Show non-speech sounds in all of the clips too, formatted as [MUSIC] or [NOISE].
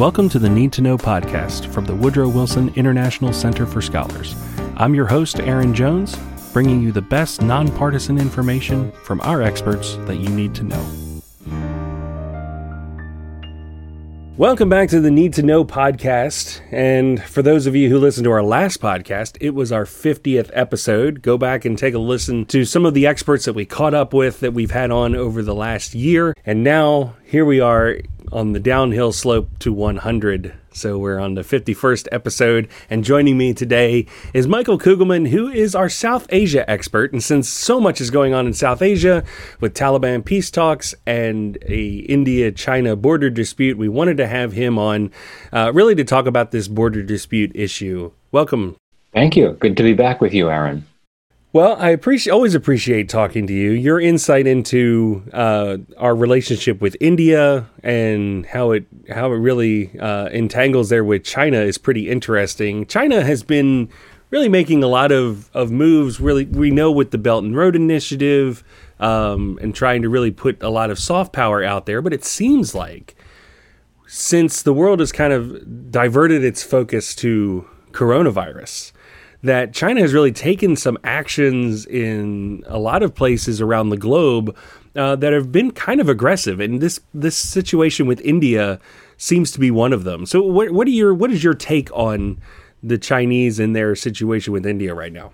Welcome to the Need to Know podcast from the Woodrow Wilson International Center for Scholars. I'm your host, Aaron Jones, bringing you the best nonpartisan information from our experts that you need to know. Welcome back to the Need to Know podcast. And for those of you who listened to our last podcast, it was our 50th episode. Go back and take a listen to some of the experts that we caught up with that we've had on over the last year. And now here we are on the downhill slope to 100. So we're on the 51st episode, and joining me today is Michael Kugelman, who is our South Asia expert. And since so much is going on in South Asia with Taliban peace talks and a India-China border dispute, we wanted to have him on, uh, really to talk about this border dispute issue. Welcome. Thank you. Good to be back with you, Aaron. Well, I appreciate always appreciate talking to you. Your insight into uh, our relationship with India and how it how it really uh, entangles there with China is pretty interesting. China has been really making a lot of, of moves. Really, we know with the Belt and Road Initiative um, and trying to really put a lot of soft power out there. But it seems like since the world has kind of diverted its focus to coronavirus that China has really taken some actions in a lot of places around the globe uh, that have been kind of aggressive, and this this situation with India seems to be one of them. So, what what are your what is your take on the Chinese and their situation with India right now?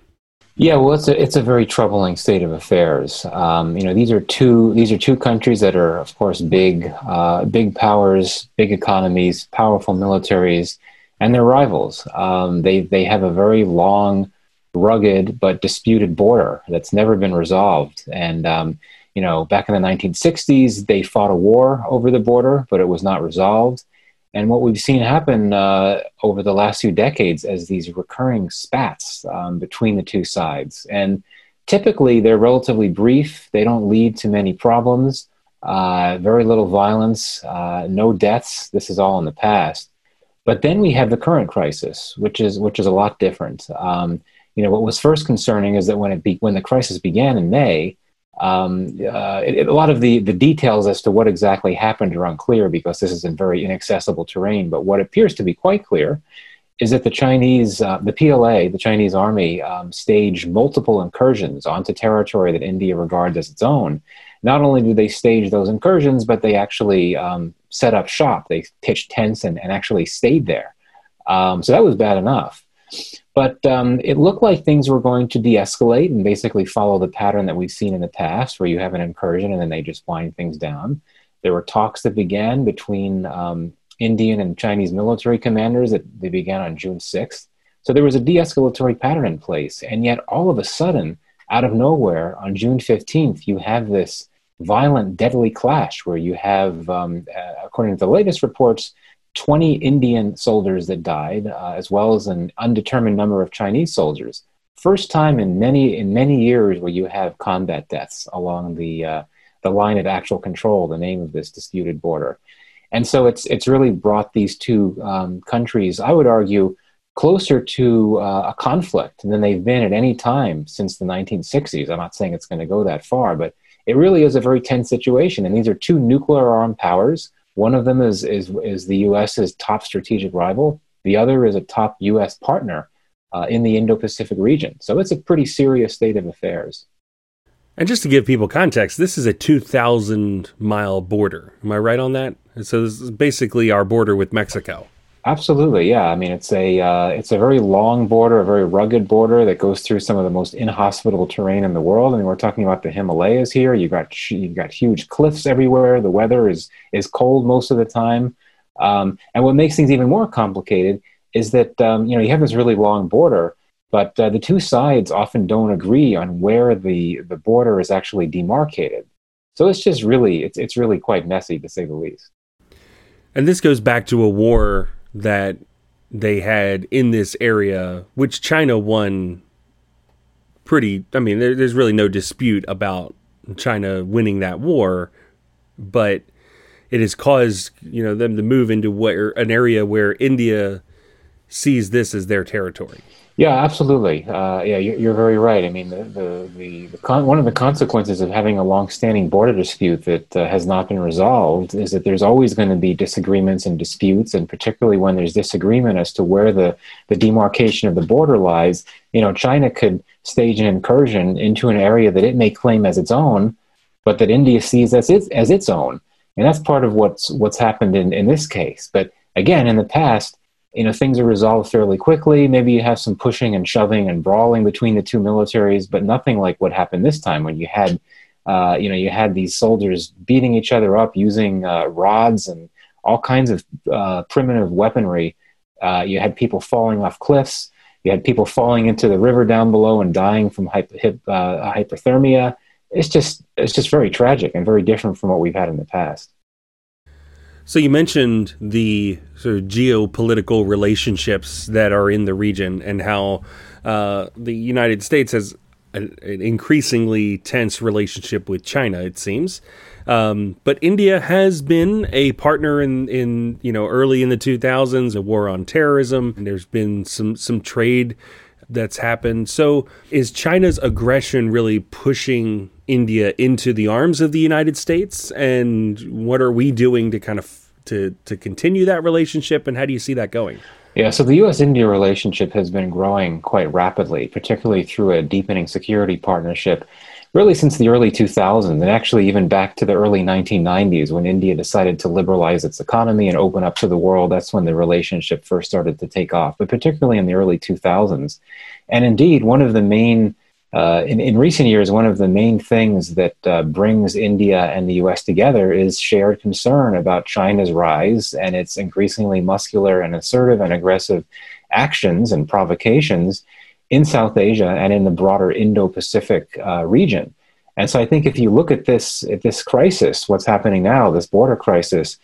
Yeah, well, it's a it's a very troubling state of affairs. Um, you know, these are two these are two countries that are, of course, big uh, big powers, big economies, powerful militaries and their rivals. Um, they they have a very long, rugged but disputed border that's never been resolved. And um, you know, back in the 1960s, they fought a war over the border, but it was not resolved. And what we've seen happen uh, over the last few decades as these recurring spats um, between the two sides. And typically, they're relatively brief. They don't lead to many problems. Uh, very little violence, uh, no deaths. This is all in the past. But then we have the current crisis, which is which is a lot different. Um, you know, what was first concerning is that when it be, when the crisis began in May, um, uh, it, it, a lot of the, the details as to what exactly happened are unclear because this is in very inaccessible terrain. But what appears to be quite clear is that the Chinese, uh, the PLA, the Chinese army, um, staged multiple incursions onto territory that India regards as its own. Not only did they stage those incursions, but they actually um, set up shop. They pitched tents and, and actually stayed there. Um, so that was bad enough. But um, it looked like things were going to de escalate and basically follow the pattern that we've seen in the past, where you have an incursion and then they just wind things down. There were talks that began between um, Indian and Chinese military commanders that they began on June 6th. So there was a de escalatory pattern in place. And yet, all of a sudden, out of nowhere, on June 15th, you have this violent, deadly clash where you have, um, uh, according to the latest reports, 20 Indian soldiers that died, uh, as well as an undetermined number of Chinese soldiers. First time in many in many years where you have combat deaths along the uh, the line of actual control, the name of this disputed border, and so it's it's really brought these two um, countries, I would argue, closer to uh, a conflict than they've been at any time since the 1960s. I'm not saying it's going to go that far, but it really is a very tense situation. And these are two nuclear armed powers. One of them is, is, is the US's top strategic rival, the other is a top US partner uh, in the Indo Pacific region. So it's a pretty serious state of affairs. And just to give people context, this is a 2,000 mile border. Am I right on that? So this is basically our border with Mexico. Absolutely, yeah. I mean, it's a uh, it's a very long border, a very rugged border that goes through some of the most inhospitable terrain in the world. I mean, we're talking about the Himalayas here. You got you got huge cliffs everywhere. The weather is is cold most of the time, um, and what makes things even more complicated is that um, you know you have this really long border, but uh, the two sides often don't agree on where the the border is actually demarcated. So it's just really it's it's really quite messy to say the least. And this goes back to a war that they had in this area, which China won pretty. I mean, there, there's really no dispute about China winning that war, but it has caused you know them to move into where an area where India sees this as their territory. Yeah, absolutely. Uh, yeah, you're, you're, very right. I mean, the, the, the, the con- one of the consequences of having a long-standing border dispute that uh, has not been resolved is that there's always going to be disagreements and disputes, and particularly when there's disagreement as to where the, the demarcation of the border lies, you know, China could stage an incursion into an area that it may claim as its own, but that India sees as its, as its own. And that's part of what's, what's happened in, in this case. But again, in the past, you know things are resolved fairly quickly. Maybe you have some pushing and shoving and brawling between the two militaries but nothing like what happened this time when you had uh, you know you had these soldiers beating each other up using uh, rods and all kinds of uh, primitive weaponry. Uh, you had people falling off cliffs. You had people falling into the river down below and dying from hyp- uh, hypothermia. It's just it's just very tragic and very different from what we've had in the past so you mentioned the sort of geopolitical relationships that are in the region and how uh, the United States has an, increasingly tense relationship with China. It seems, um, but India has been a partner in in you know early in the 2000s, a war on terrorism. There's been some some trade that's happened. So is China's aggression really pushing India into the arms of the United States? And what are we doing to kind of to to continue that relationship? And how do you see that going? Yeah, so the U.S. India relationship has been growing quite rapidly, particularly through a deepening security partnership, really since the early 2000s, and actually even back to the early 1990s when India decided to liberalize its economy and open up to the world. That's when the relationship first started to take off, but particularly in the early 2000s. And indeed, one of the main uh, in, in recent years, one of the main things that uh, brings India and the US together is shared concern about China's rise and its increasingly muscular and assertive and aggressive actions and provocations in South Asia and in the broader Indo Pacific uh, region. And so I think if you look at this, at this crisis, what's happening now, this border crisis,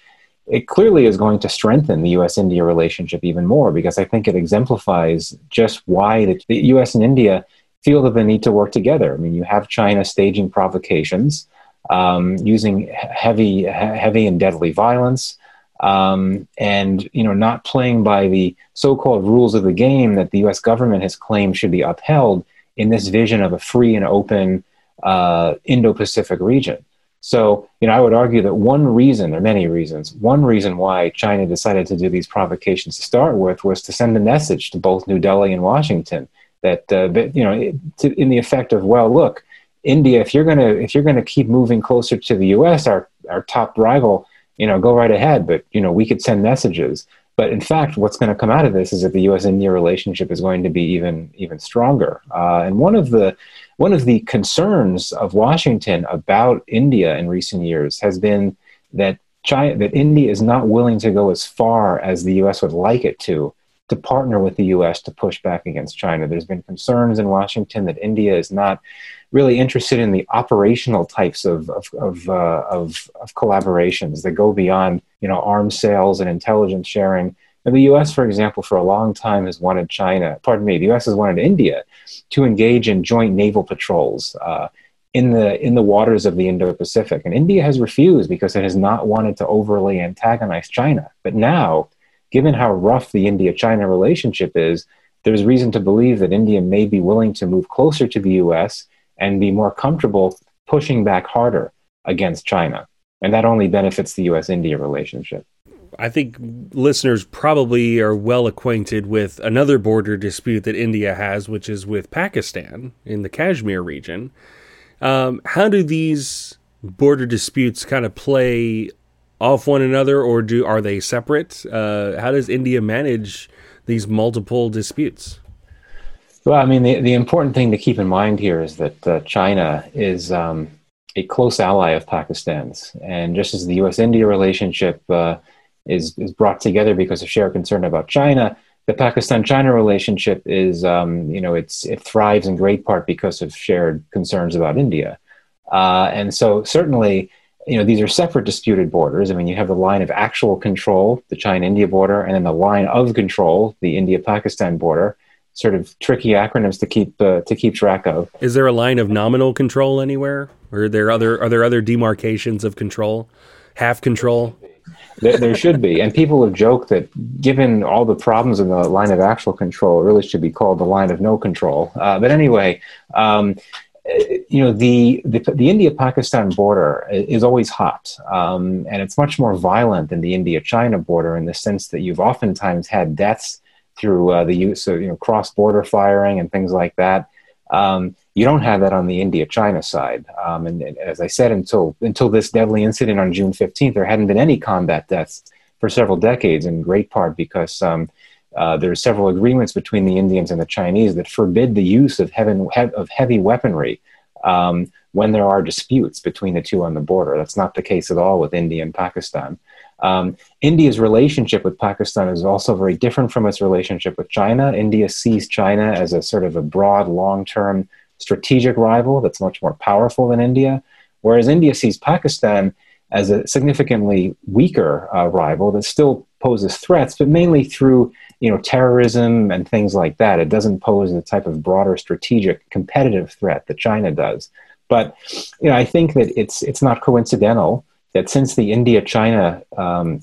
it clearly is going to strengthen the US India relationship even more because I think it exemplifies just why the, the US and India feel that they need to work together. I mean, you have China staging provocations, um, using heavy, heavy and deadly violence, um, and you know, not playing by the so-called rules of the game that the U.S. government has claimed should be upheld in this vision of a free and open uh, Indo-Pacific region. So, you know, I would argue that one reason, are many reasons, one reason why China decided to do these provocations to start with was to send a message to both New Delhi and Washington that, uh, you know, in the effect of, well, look, India, if you're gonna if you're gonna keep moving closer to the U.S., our our top rival, you know, go right ahead. But you know, we could send messages. But in fact, what's going to come out of this is that the U.S.-India relationship is going to be even even stronger. Uh, and one of the one of the concerns of Washington about India in recent years has been that China, that India is not willing to go as far as the U.S. would like it to to partner with the US to push back against China. There's been concerns in Washington that India is not really interested in the operational types of, of, of, uh, of, of collaborations that go beyond you know, arms sales and intelligence sharing. And the US, for example, for a long time has wanted China, pardon me, the US has wanted India to engage in joint naval patrols. Uh, in the in the waters of the Indo-Pacific, and India has refused because it has not wanted to overly antagonize China. But now, given how rough the India China relationship is, there's reason to believe that India may be willing to move closer to the US and be more comfortable pushing back harder against China. And that only benefits the US India relationship. I think listeners probably are well acquainted with another border dispute that India has, which is with Pakistan in the Kashmir region. Um, how do these border disputes kind of play off one another, or do are they separate? Uh, how does India manage these multiple disputes? Well, I mean, the, the important thing to keep in mind here is that uh, China is um, a close ally of Pakistan's, and just as the U.S.-India relationship uh, is is brought together because of shared concern about China, the Pakistan-China relationship is, um, you know, it's it thrives in great part because of shared concerns about India, uh, and so certainly you know, these are separate disputed borders. I mean, you have the line of actual control, the China-India border, and then the line of control, the India-Pakistan border. Sort of tricky acronyms to keep uh, to keep track of. Is there a line of nominal control anywhere, or are there other are there other demarcations of control, half control? there, there, should be. And people have joked that given all the problems in the line of actual control, it really should be called the line of no control. Uh, but anyway, um, you know, the, the, the India-Pakistan border is always hot, um, and it's much more violent than the India-China border in the sense that you've oftentimes had deaths through uh, the use of you know cross-border firing and things like that. Um, you don't have that on the India-China side. Um, and, and, as I said, until until this deadly incident on June 15th, there hadn't been any combat deaths for several decades, in great part because um, uh, there are several agreements between the Indians and the Chinese that forbid the use of, heaven, he- of heavy weaponry um, when there are disputes between the two on the border. That's not the case at all with India and Pakistan. Um, India's relationship with Pakistan is also very different from its relationship with China. India sees China as a sort of a broad, long term strategic rival that's much more powerful than India, whereas India sees Pakistan as a significantly weaker uh, rival that still poses threats, but mainly through you know terrorism and things like that. It doesn't pose the type of broader strategic competitive threat that China does. But you know, I think that it's it's not coincidental that since the India-China um,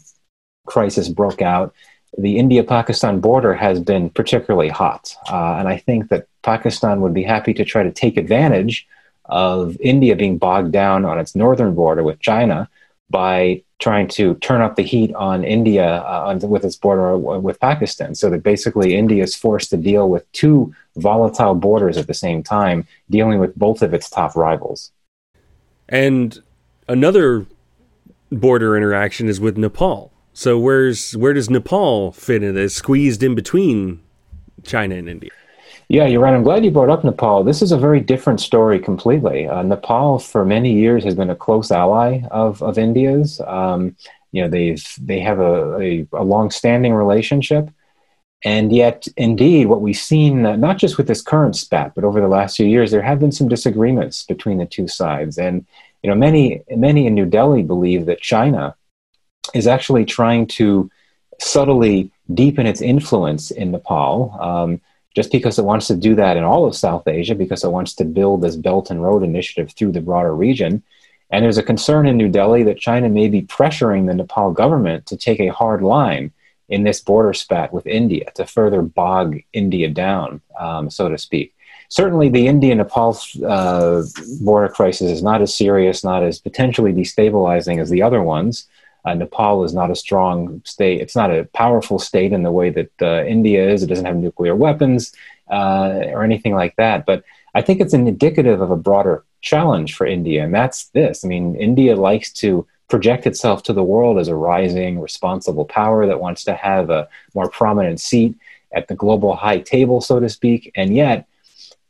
crisis broke out, the India-Pakistan border has been particularly hot, uh, and I think that Pakistan would be happy to try to take advantage of India being bogged down on its northern border with China by trying to turn up the heat on India uh, with its border with Pakistan. So that basically India is forced to deal with two volatile borders at the same time, dealing with both of its top rivals. And another border interaction is with Nepal. So where's where does Nepal fit in this? Squeezed in between China and India. Yeah, you're right. I'm glad you brought up Nepal. This is a very different story completely. Uh, Nepal, for many years, has been a close ally of of India's. Um, you know, they've they have a, a, a long-standing relationship, and yet, indeed, what we've seen, uh, not just with this current spat, but over the last few years, there have been some disagreements between the two sides. And you know, many many in New Delhi believe that China is actually trying to subtly deepen its influence in Nepal. Um, just because it wants to do that in all of South Asia, because it wants to build this Belt and Road Initiative through the broader region. And there's a concern in New Delhi that China may be pressuring the Nepal government to take a hard line in this border spat with India to further bog India down, um, so to speak. Certainly, the India Nepal uh, border crisis is not as serious, not as potentially destabilizing as the other ones. Uh, Nepal is not a strong state. It's not a powerful state in the way that uh, India is. It doesn't have nuclear weapons uh, or anything like that. But I think it's an indicative of a broader challenge for India, and that's this. I mean, India likes to project itself to the world as a rising, responsible power that wants to have a more prominent seat at the global high table, so to speak. And yet,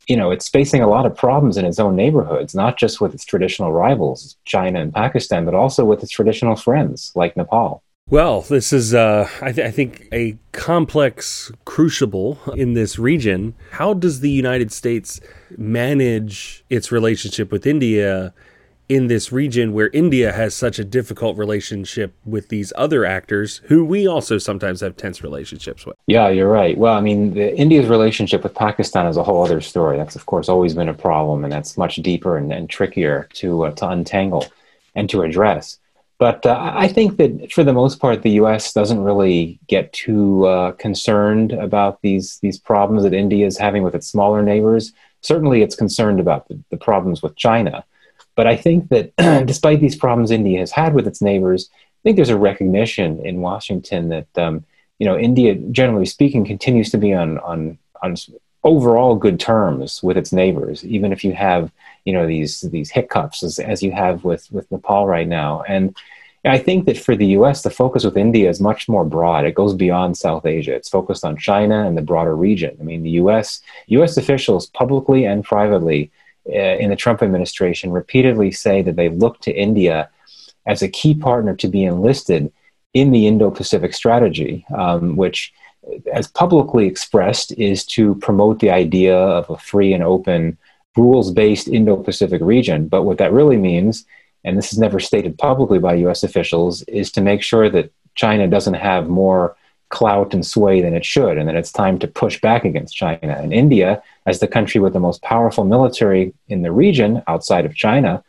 you know, it's facing a lot of problems in its own neighborhoods, not just with its traditional rivals, China and Pakistan, but also with its traditional friends like Nepal. Well, this is, uh, I, th- I, think, a complex crucible in this region. How does the United States manage its relationship with India in this region where India has such a difficult relationship with these other actors who we also sometimes have tense relationships with. Yeah, you're right. Well, I mean, the, India's relationship with Pakistan is a whole other story. That's, of course, always been a problem, and that's much deeper and, and trickier to, uh, to untangle and to address. But uh, I think that for the most part, the U.S. doesn't really get too uh, concerned about these these problems that India is having with its smaller neighbors. Certainly, it's concerned about the, the problems with China. But I think that [CLEARS THROAT] despite these problems India has had with its neighbors, I think there's a recognition in Washington that um, you know India, generally speaking, continues to be on on on overall good terms with its neighbors, even if you have you know these these hiccups as, as you have with with Nepal right now. And I think that for the U.S., the focus with India is much more broad. It goes beyond South Asia. It's focused on China and the broader region. I mean, the U.S. U.S. officials, publicly and privately, in the Trump administration repeatedly say that they look to India as a key partner to be enlisted in the Indo Pacific strategy, um, which, as publicly expressed, is to promote the idea of a free and open, rules based Indo Pacific region. But what that really means, and this is never stated publicly by US officials, is to make sure that China doesn't have more clout and sway than it should, and that it's time to push back against China. And India, as the country with the most powerful military in the region outside of China,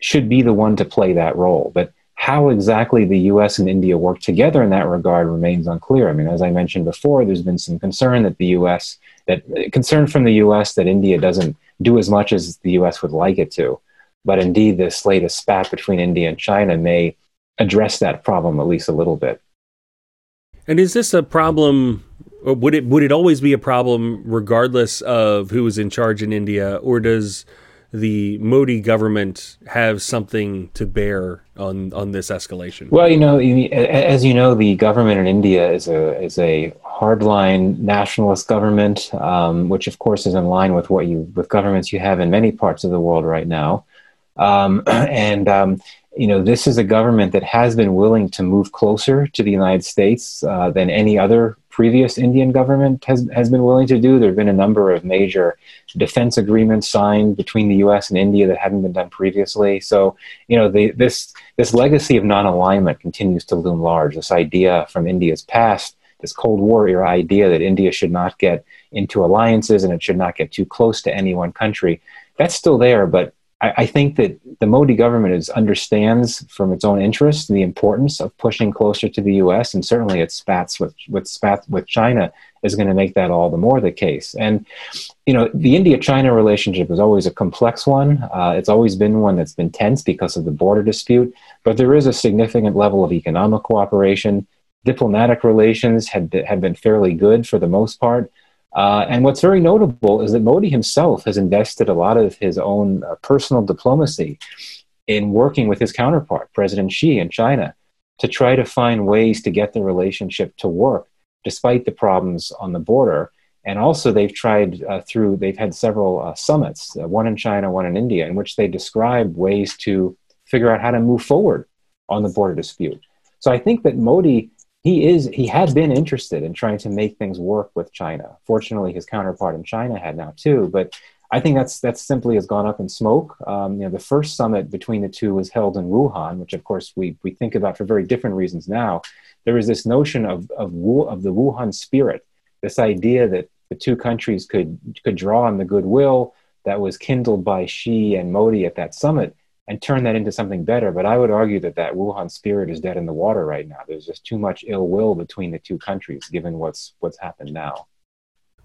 should be the one to play that role. But how exactly the US and India work together in that regard remains unclear. I mean, as I mentioned before, there's been some concern that the US, that concern from the US that India doesn't do as much as the US would like it to. But indeed, this latest spat between India and China may address that problem at least a little bit. And is this a problem? Or would it would it always be a problem regardless of who is in charge in India, or does the Modi government have something to bear on on this escalation? Well, you know, as you know, the government in India is a is a hardline nationalist government, um, which of course is in line with what you with governments you have in many parts of the world right now. Um, [CLEARS THROAT] and um, you know, this is a government that has been willing to move closer to the United States uh, than any other previous Indian government has, has been willing to do. There have been a number of major defense agreements signed between the U.S. and India that hadn't been done previously. So, you know, the, this this legacy of non-alignment continues to loom large. This idea from India's past, this Cold War era idea that India should not get into alliances and it should not get too close to any one country, that's still there, but I, I think that the Modi government is, understands from its own interest the importance of pushing closer to the U.S. and certainly its spats with with spats with China is going to make that all the more the case. And you know, the India-China relationship is always a complex one. Uh, it's always been one that's been tense because of the border dispute, but there is a significant level of economic cooperation. Diplomatic relations have been fairly good for the most part. Uh, and what's very notable is that Modi himself has invested a lot of his own uh, personal diplomacy in working with his counterpart, President Xi in China, to try to find ways to get the relationship to work despite the problems on the border. And also, they've tried uh, through, they've had several uh, summits, uh, one in China, one in India, in which they describe ways to figure out how to move forward on the border dispute. So I think that Modi he is he had been interested in trying to make things work with China. Fortunately, his counterpart in China had now too, but I think that's that's simply has gone up in smoke. Um, you know, the first summit between the two was held in Wuhan, which of course we we think about for very different reasons now. There is this notion of of Wu, of the Wuhan spirit, this idea that the two countries could could draw on the goodwill that was kindled by Xi and Modi at that summit and turn that into something better. But I would argue that that Wuhan spirit is dead in the water right now. There's just too much ill will between the two countries, given what's what's happened now.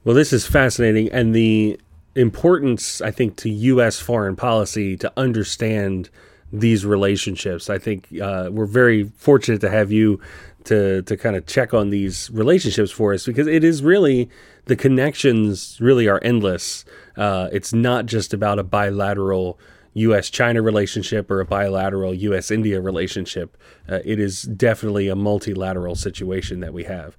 Well, this is fascinating, and the importance, I think, to U.S. foreign policy to understand these relationships. I think uh, we're very fortunate to have you to to kind of check on these relationships for us because it is really the connections really are endless. Uh, it's not just about a bilateral U.S. China relationship or a bilateral U.S. India relationship. Uh, it is definitely a multilateral situation that we have.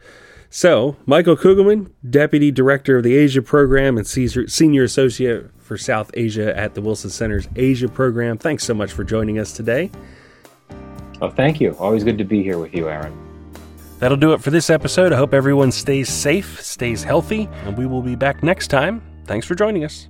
So, Michael Kugelman, Deputy Director of the Asia Program and Senior Associate for South Asia at the Wilson Center's Asia Program, thanks so much for joining us today. Well, thank you. Always good to be here with you, Aaron. That'll do it for this episode. I hope everyone stays safe, stays healthy, and we will be back next time. Thanks for joining us.